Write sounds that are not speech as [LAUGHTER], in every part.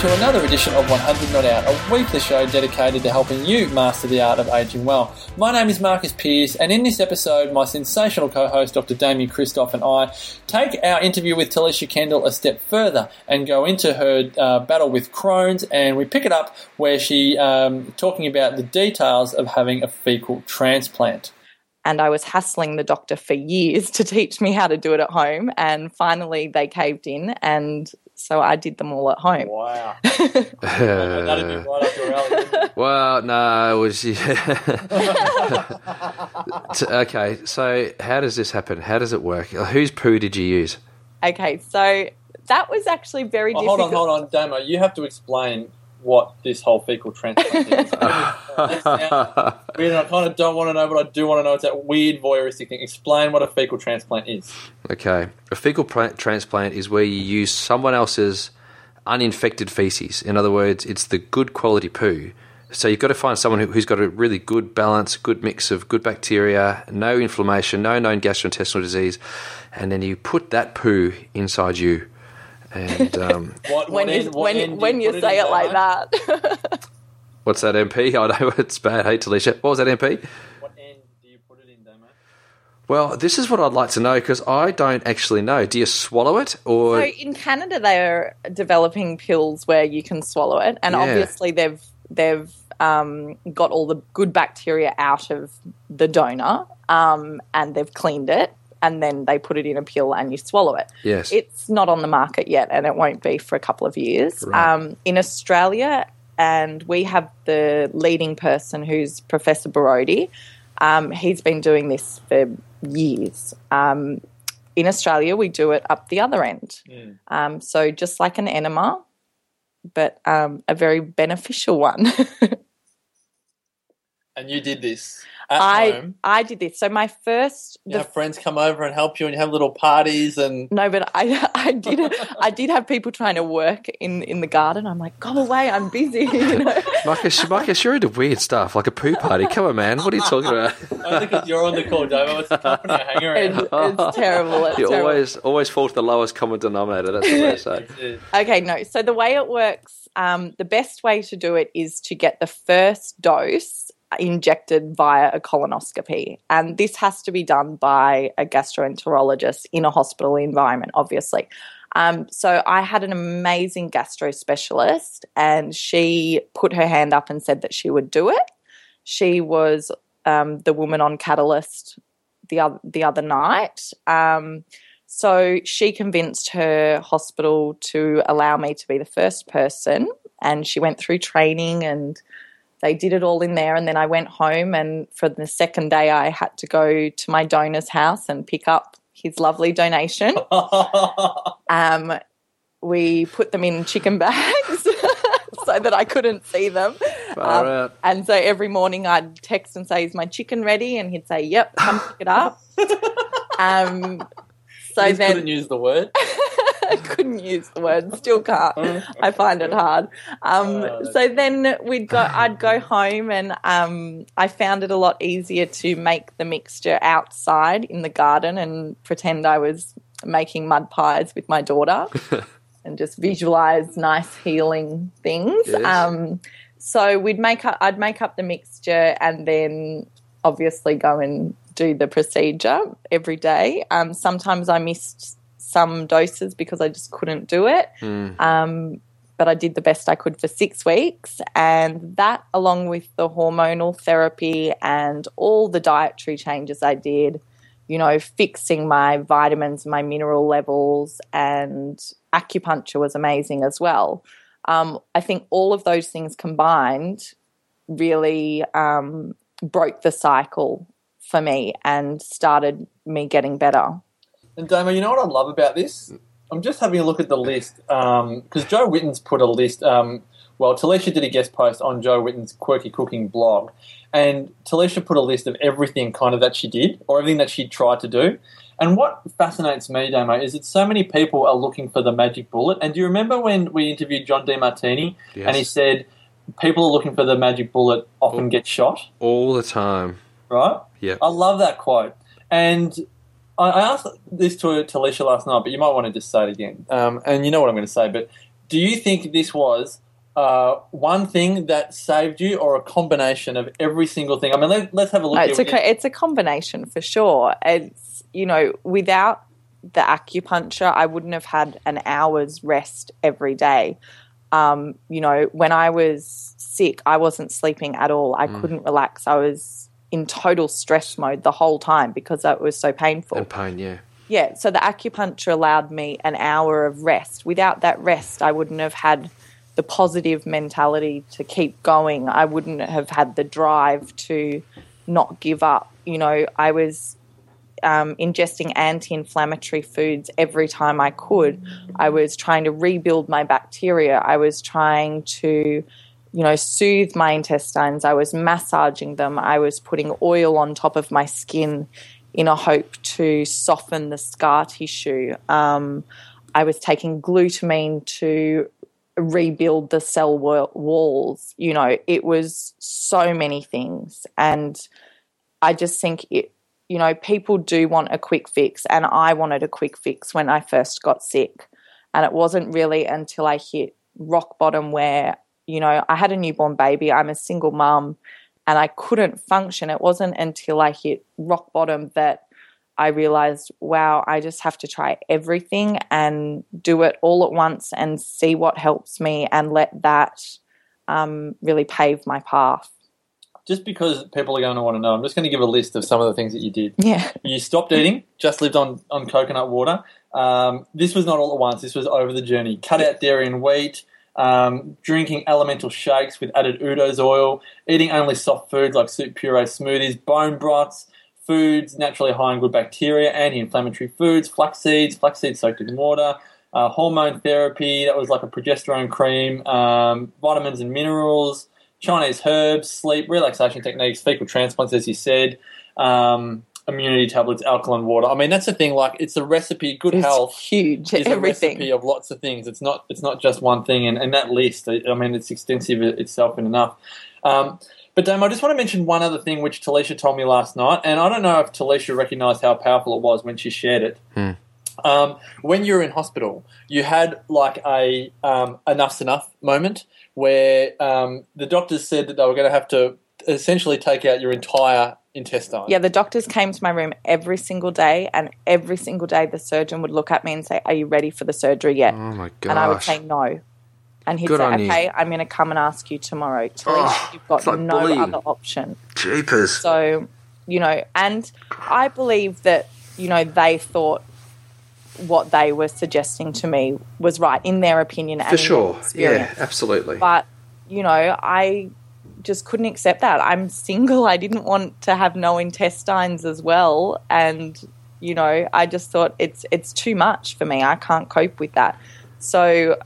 To another edition of 100 Not Out, a weekly show dedicated to helping you master the art of aging well. My name is Marcus Pearce, and in this episode, my sensational co host, Dr. Damian Kristof, and I take our interview with Talisha Kendall a step further and go into her uh, battle with Crohn's, and we pick it up where she um, talking about the details of having a fecal transplant. and I was hassling the doctor for years [LAUGHS] to teach me how to do it at home. And finally, they caved in, and so I did them all at home. Wow. That'd be right [LAUGHS] up your alley. Well, no, it was. [LAUGHS] T- okay, so how does this happen? How does it work? Whose poo did you use? Okay, so that was actually very Oh, hold difficult. on, hold on, Damo. You have to explain what this whole fecal transplant is. [LAUGHS] [LAUGHS] Now- weird, I kind of don't want to know, but I do want to know. It's that weird voyeuristic thing. Explain what a fecal transplant is. Okay, a fecal pla- transplant is where you use someone else's uninfected feces. In other words, it's the good quality poo. So you've got to find someone who's got a really good balance, good mix of good bacteria, no inflammation, no known gastrointestinal disease, and then you put that poo inside you. And um, [LAUGHS] What, when what you end- what when, end when you say it like Damo? that, [LAUGHS] what's that MP? I know [LAUGHS] it's bad. Hey, Talisha, what was that MP? What end do you put it in, Damo? Well, this is what I'd like to know because I don't actually know. Do you swallow it or? so in Canada they're developing pills where you can swallow it, and Yeah. obviously they've they've um, got all the good bacteria out of the donor, um, and they've cleaned it, and then they put it in a pill and you swallow it. yes. It's not on the market yet, and it won't be for a couple of years. Right. Um, in Australia, and we have the leading person who's Professor Borody. Um, he's been doing this for years. Um, in Australia, we do it up the other end. Um, so just like an enema, but um, a very beneficial one. [LAUGHS] And you did this at I home. I did this. So my first, You the have friends come over and help you, and you have little parties, and No, but I [LAUGHS] I did I did have people trying to work in in the garden. I'm like, go away, I'm busy. [LAUGHS] You know? Marcus, Marcus, you're into weird stuff like a poo party. Come on, man. What are you talking about? [LAUGHS] only because you're on the call, Damo. It's the company I hang It's, around. it's terrible. It's You terrible. always always fall to the lowest common denominator. That's what I say. It. Okay, no. So the way it works, um, the best way to do it is to get the first dose injected via a colonoscopy, and this has to be done by a gastroenterologist in a hospital environment, obviously. Um, so I had an amazing gastro specialist, and she put her hand up and said that she would do it. She was um, the woman on Catalyst the other the other night. Um, so she convinced her hospital to allow me to be the first person, and she went through training and they did it all in there. And then I went home, and for the second day, I had to go to my donor's house and pick up his lovely donation. [LAUGHS] Um, we put them in chicken [LAUGHS] bags [LAUGHS] so that I couldn't see them. Um, and so every morning I'd text and say, "Is my chicken ready?" And he'd say, "Yep, come pick it up." um, so You then couldn't use the word. I [LAUGHS] couldn't use the word, still can't. I find it hard. Um, Oh, so then we'd go. I'd go home, and um, I found it a lot easier to make the mixture outside in the garden and pretend I was making mud pies with my daughter, [LAUGHS] and just visualize nice healing things. Yes. Um, so we'd make up. I'd make up the mixture, and then obviously go and do the procedure every day. Um, sometimes I missed some doses because I just couldn't do it. Um, but I did the best I could for six weeks. And that, along with the hormonal therapy and all the dietary changes I did, you know, fixing my vitamins, my mineral levels, and acupuncture was amazing as well. Um, I think all of those things combined really um, broke the cycle for me and started me getting better. And Damo, you know what I love about this? I'm just having a look at the list because Jo Whitton's put a list. Um, Well, Talisha did a guest post on Jo Whitton's Quirky Cooking blog, and Talisha put a list of everything kind of that she did, or everything that she tried to do. And what fascinates me, Damo, is that so many people are looking for the magic bullet. And do you remember when we interviewed John Demartini Yes. and he said people are looking for the magic bullet often get shot, All the time. right? Yeah. I love that quote. And I I asked this to Talisha last night, but you might want to just say it again. Um, and you know what I'm going to say. But do you think this was uh, one thing that saved you, or a combination of every single thing? I mean, let, let's have a look. No, at it's a co- it's a combination for sure. It's you know without the acupuncture, I wouldn't have had an hour's rest every day. Um, you know, when I was sick, I wasn't sleeping at all. I couldn't relax. I was in total stress mode the whole time because that was so painful. And pain, yeah. Yeah, so the acupuncture allowed me an hour of rest. Without that rest, I wouldn't have had the positive mentality to keep going. I wouldn't have had the drive to not give up. You know, I was um, ingesting anti inflammatory foods every time I could. I was trying to rebuild my bacteria. I was trying to, you know, soothe my intestines. I was massaging them. I was putting oil on top of my skin in a hope to soften the scar tissue. Um, I was taking glutamine to rebuild the cell walls. You know, it was so many things. And I just think it, you know, people do want a quick fix. And I wanted a quick fix when I first got sick. And it wasn't really until I hit rock bottom where, you know, I had a newborn baby, I'm a single mum, and I couldn't function. It wasn't until I hit rock bottom that I realized, wow, I just have to try everything and do it all at once and see what helps me and let that um, really pave my path. Just because people are going to want to know, I'm just going to give a list of some of the things that you did. Yeah. You stopped eating, just lived on, on coconut water. Um, this was not all at once, this was over the journey. Cut out dairy and wheat, um, drinking elemental shakes with added udo's oil, eating only soft foods like soup, puree, smoothies, bone broths, foods naturally high in good bacteria, anti inflammatory foods, flax seeds, flax seeds soaked in water. Uh, hormone therapy, that was like a progesterone cream, um, vitamins and minerals, Chinese herbs, sleep, relaxation techniques, fecal transplants, as you said, um, immunity tablets, alkaline water. I mean, that's the thing. Like, it's a recipe. Good It's health huge. is a Everything. recipe of lots of things. It's not. It's not just one thing. And, and that list, I I mean, it's extensive itself in enough. Um, but Dame, I just want to mention one other thing which Talisha told me last night, and I don't know if Talisha recognised how powerful it was when she shared it. Um, when you were in hospital, you had like a um, enough's enough moment where um, the doctors said that they were going to have to essentially take out your entire intestine. Yeah, the doctors came to my room every single day, and every single day the surgeon would look at me and say, Are you ready for the surgery yet? Oh my gosh. and I would say no. And he'd Good say, on you. Okay, I'm going to come and ask you tomorrow. Talisha, Oh, you've got like no bullying. other option. Jeepers. So, you know, and I believe that, you know, they thought what they were suggesting to me was right in their opinion For in sure. Yeah, absolutely. But, you know, I just couldn't accept that. I'm single. [LAUGHS] I didn't want to have no intestines as well. And, you know, I just thought it's it's too much for me. I can't cope with that. So,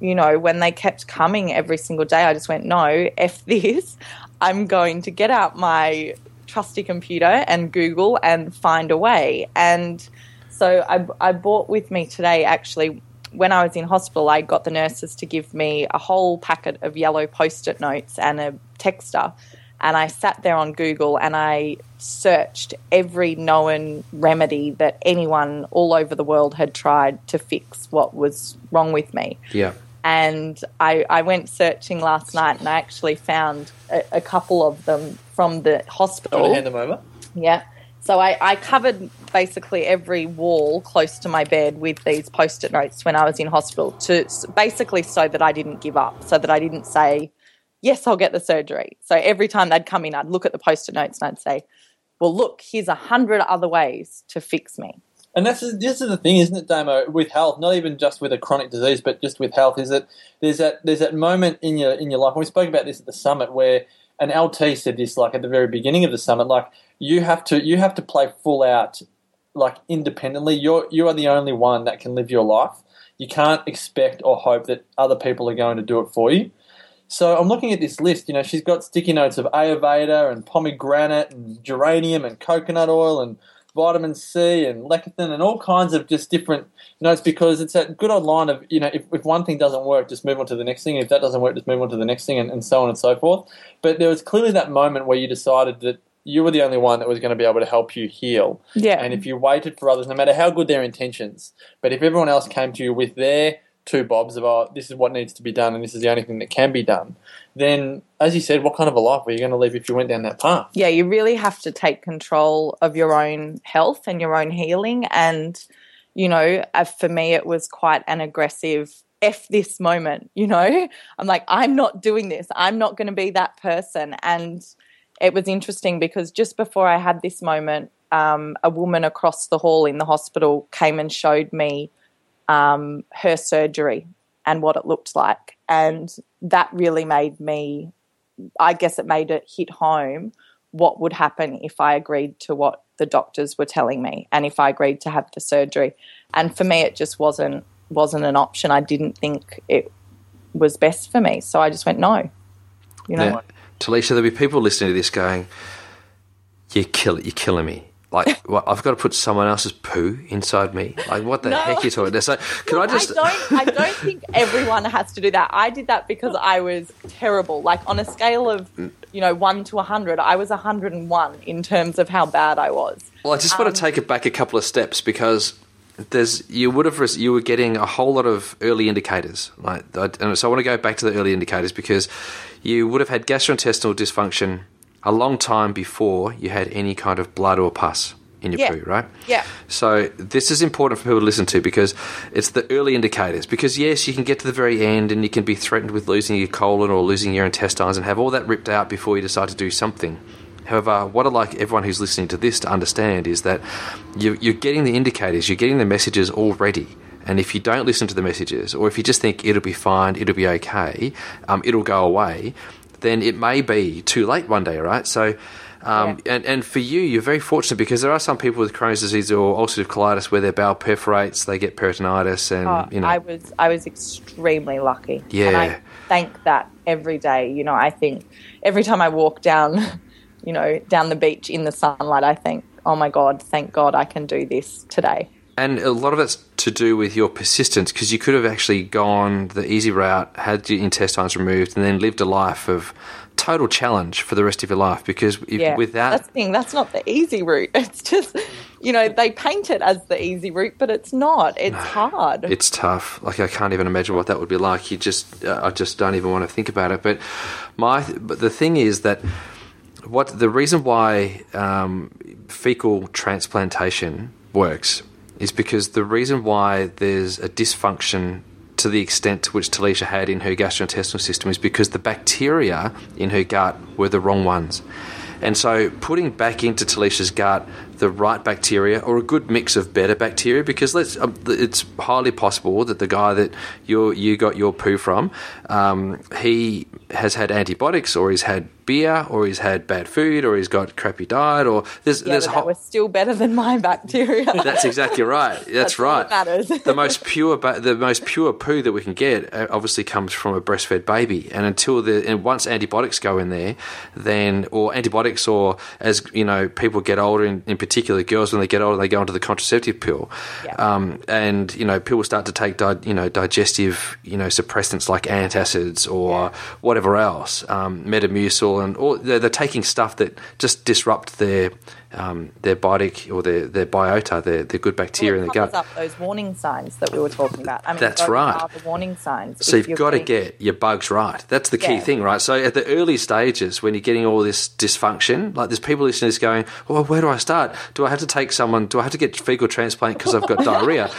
you know, when they kept coming every single day, I just went, no, F [LAUGHS] this. I'm going to get out my trusty computer and Google and find a way. And so I, I bought with me today, actually, when I was in hospital, I got the nurses to give me a whole packet of yellow post it notes and a texter. And I sat there on Google and I searched every known remedy that anyone all over the world had tried to fix what was wrong with me yeah. and I, I went searching last night and I actually found a, a couple of them from the Do you want hospital. hand them over? Yeah. So I, I covered basically every wall close to my bed with these post-it notes when I was in hospital to basically so that I didn't give up, so that I didn't say, yes, I'll get the surgery. So every time they'd come in, I'd look at the post-it notes and I'd say, well, look, here's a hundred other ways to fix me. And that's this is the thing, isn't it, Damo? With health, not even just with a chronic disease, but just with health, is that there's that there's that moment in your in your life. And we spoke about this at the summit where an LT said this, like at the very beginning of the summit, like you have to you have to play full out, like independently. You're you are the only one that can live your life. You can't expect or hope that other people are going to do it for you. So I'm looking at this list. You know, she's got sticky notes of Ayurveda and pomegranate and geranium and coconut oil and vitamin C and lecithin and all kinds of just different notes because it's that good old line of, you know, if, if one thing doesn't work, just move on to the next thing. If that doesn't work, just move on to the next thing and, and so on and so forth. But there was clearly that moment where you decided that you were the only one that was going to be able to help you heal. Yeah. And if you waited for others, no matter how good their intentions, but if everyone else came to you with their two bobs of, oh, this is what needs to be done and this is the only thing that can be done, then, as you said, what kind of a life were you going to live if you went down that path? yeah, you really have to take control of your own health and your own healing. And, you know, uh, for me, it was quite an aggressive F this moment, [LAUGHS] you know? I'm like, I'm not doing this. I'm not going to be that person. And it was interesting because just before I had this moment, um, a woman across the hall in the hospital came and showed me um, her surgery and what it looked like. And that really made me, I guess it made it hit home what would happen if I agreed to what the doctors were telling me and if I agreed to have the surgery. And for me, it just wasn't wasn't an option. I didn't think it was best for me, so I just went no. You know, Now, Talisha, there'll be people listening to this going, "You kill You're killing me." Like, what, I've got to put someone else's poo inside me. Like, what the No. heck are you talking? So, can I just? I don't. I don't think everyone has to do that. I did that because I was terrible. Like on a scale of, you know, one to hundred, I was hundred and one in terms of how bad I was. Well, I just Um, want to take it back a couple of steps because there's you would have you were getting a whole lot of early indicators. Like, and so I want to go back to the early indicators because you would have had gastrointestinal dysfunction a long time before you had any kind of blood or pus in your Yeah. poo, right? Yeah. So this is important for people to listen to because it's the early indicators. Because yes, you can get to the very end and you can be threatened with losing your colon or losing your intestines and have all that ripped out before you decide to do something. However, what I'd like everyone who's listening to this to understand is that you, you're getting the indicators, you're getting the messages already. And if you don't listen to the messages, or if you just think it'll be fine, it'll be okay, um, it'll go away, then it may be too late one day, right? So, um, and, and for you, you're very fortunate because there are some people with Crohn's disease or ulcerative colitis where their bowel perforates, they get peritonitis, and Oh, you know, I was I was extremely lucky. Yeah. And I thank that every day. You know, I think every time I walk down, [LAUGHS] you know, down the beach in the sunlight, I think, oh my God, thank God I can do this today. And a lot of it's to do with your persistence because you could have actually gone the easy route, had your intestines removed, and then lived a life of total challenge for the rest of your life. Because if, Yeah. without That's the thing, that's not the easy route. [LAUGHS] It's just, you know, they paint it as the easy route, but it's not. It's hard. it's tough. Like I can't even imagine what that would be like. You just, uh, I just don't even want to think about it. But my, but the thing is that what the reason why um, fecal transplantation works is because the reason why there's a dysfunction to the extent to which Talisha had in her gastrointestinal system is because the bacteria in her gut were the wrong ones. And so putting back into Talisha's gut the right bacteria or a good mix of better bacteria because let's um, it's highly possible that the guy that you you got your poo from um, he has had antibiotics or he's had beer or he's had bad food or he's got crappy diet or there's yeah, there's ho- that was still better than my [LAUGHS] bacteria. [LAUGHS] that's exactly right. [LAUGHS] That's, That's right. matters. the most pure, ba- the most pure poo that we can get uh, obviously comes from a breastfed baby. And until the and once antibiotics go in there, then or antibiotics or as you know people get older, in, in particular girls when they get older, they go onto the contraceptive pill. Yeah. Um, and you know people start to take di- you know digestive you know suppressants like antacids or whatever else, um, Metamucil, and all they're, they're taking stuff that just disrupt their um, their biotic or their, their biota, their, their good bacteria in the gut. up those warning signs that we were talking about. I mean, That's right. Are the warning signs. So you've got to get your bugs right. That's the key Yeah. thing, right? So at the early stages, when you're getting all this dysfunction, like there's people listening to this going, "Well, where do I start? Do I have to take someone? Do I have to get fecal transplant because I've got [LAUGHS] diarrhea?"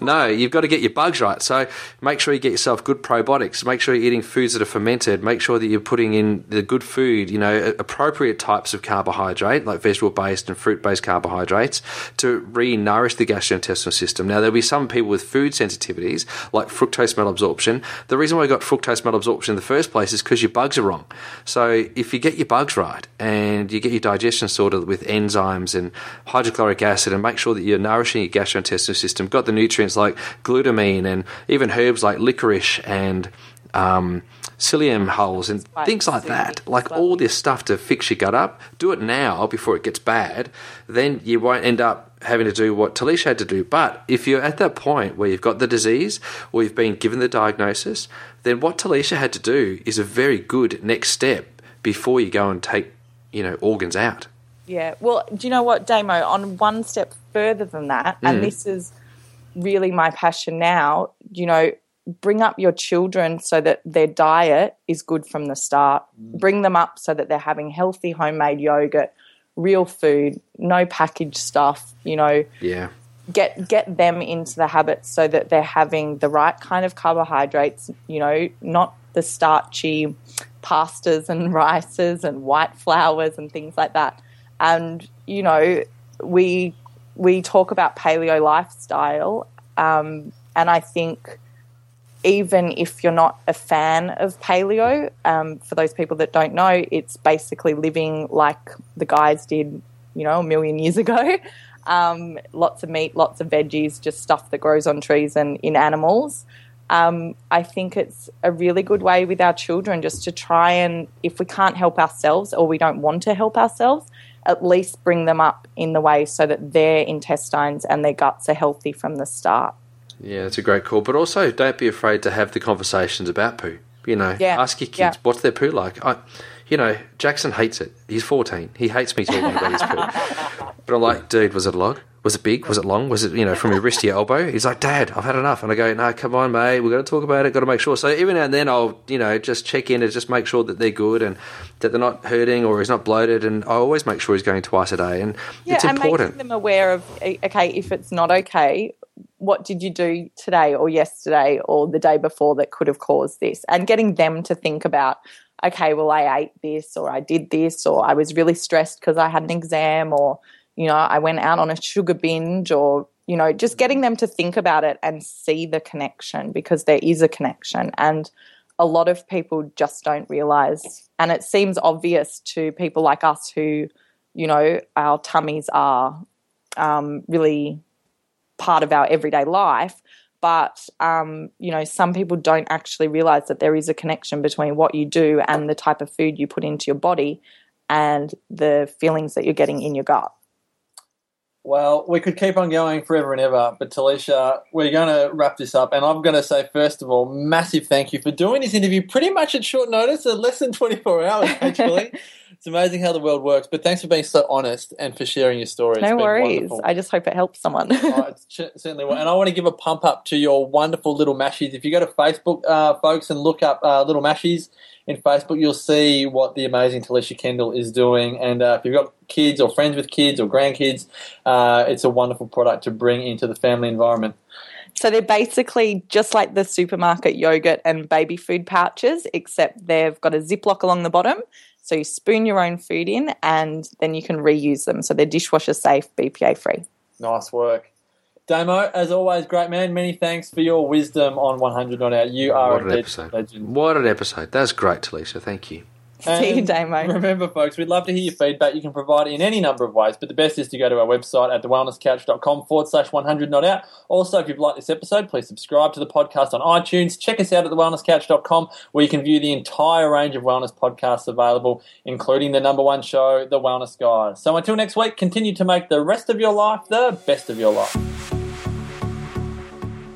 No, you've got to get your bugs right. So make sure you get yourself good probiotics. Make sure you're eating foods that are fermented. Make sure that you're putting in the good food. You know, appropriate types of carbohydrate, like vegetable based and fruit based carbohydrates, to re-nourish the gastrointestinal system. Now there'll be some people with food sensitivities, like fructose malabsorption. The reason why I got fructose malabsorption in the first place is because your bugs are wrong. So if you get your bugs right and you get your digestion sorted with enzymes and hydrochloric acid, and make sure that you're nourishing your gastrointestinal system, got the nutrients like glutamine and even herbs like licorice and um, psyllium hulls and things like that. Like all this stuff to fix your gut up. Do it now before it gets bad. Then you won't end up having to do what Talisha had to do. But if you're at that point where you've got the disease or you've been given the diagnosis, then what Talisha had to do is a very good next step before you go and take, you know, organs out. Yeah. Well, do you know what, Damo? On one step further than that, and mm. this is really my passion now, you know, bring up your children so that their diet is good from the start. Bring them up so that they're having healthy homemade yogurt, real food, no packaged stuff, you know, Yeah. get get them into the habits so that they're having the right kind of carbohydrates, you know, not the starchy pastas and [LAUGHS] rices and white flours and things like that. And you know, we we talk about paleo lifestyle, um, and I think even if you're not a fan of paleo, um, for those people that don't know, it's basically living like the guys did, you know, a million years ago. [LAUGHS] Um, lots of meat, lots of veggies, just stuff that grows on trees and in animals. Um, I think it's a really good way with our children just to try and, if we can't help ourselves or we don't want to help ourselves, at least bring them up in the way so that their intestines and their guts are healthy from the start. Yeah, it's a great call. But also, don't be afraid to have the conversations about poo. You know, Yeah, ask your kids yeah. what's their poo like. I, you know, Jackson hates it. He's 14. He hates me talking about his poo. [LAUGHS] But I'm like, dude, was it a log? Was it big? Was it long? Was it, you know, from your wrist to your elbow? He's like, Dad, I've had enough. And I go, no, come on, mate. We've got to talk about it. Got to make sure. So every now and then I'll, you know, just check in and just make sure that they're good and that they're not hurting or he's not bloated. And I always make sure he's going twice a day. And Yeah, it's and important. making them aware of okay, if it's not okay, what did you do today or yesterday or the day before that could have caused this? And getting them to think about, okay, well, I ate this or I did this or I was really stressed because I had an exam or, you know, I went out on a sugar binge or, you know, just getting them to think about it and see the connection because there is a connection. And a lot of people just don't realize. And it seems obvious to people like us who, you know, our tummies are um, really part of our everyday life. But, um, you know, some people don't actually realize that there is a connection between what you do and the type of food you put into your body and the feelings that you're getting in your gut. Well, we could keep on going forever and ever, but Talisha, we're going to wrap this up. And I'm going to say, first of all, massive thank you for doing this interview pretty much at short notice, at less than 24 hours, [LAUGHS] actually. it's amazing how the world works. But thanks for being so honest and for sharing your story. No worries. wonderful. I just hope it helps someone. Oh, [LAUGHS] ch- certainly will. And I want to give a pump up to your wonderful little mashies. If you go to Facebook, uh, folks, and look up uh, little mashies in Facebook, you'll see what the amazing Talisha Kendall is doing. And uh, if you've got kids or friends with kids or grandkids, uh, it's a wonderful product to bring into the family environment. So they're basically just like the supermarket yogurt and baby food pouches, except they've got a ziplock along the bottom. So you spoon your own food in and then you can reuse them. So they're dishwasher safe, BPA free. Nice work. Damo, as always, great man. Many thanks for your wisdom on 100 Not Out. You are What a an episode. legend. What an episode. That's great, Talisha. Thank you. See you, And Damo. Remember, folks, we'd love to hear your feedback. You can provide it in any number of ways, but the best is to go to our website at thewellnesscouch.com forward slash 100 not out. Also, if you've liked this episode, please subscribe to the podcast on iTunes. Check us out at thewellnesscouch.com where you can view the entire range of wellness podcasts available, including the number one show, The Wellness Guys. So until next week, continue to make the rest of your life the best of your life.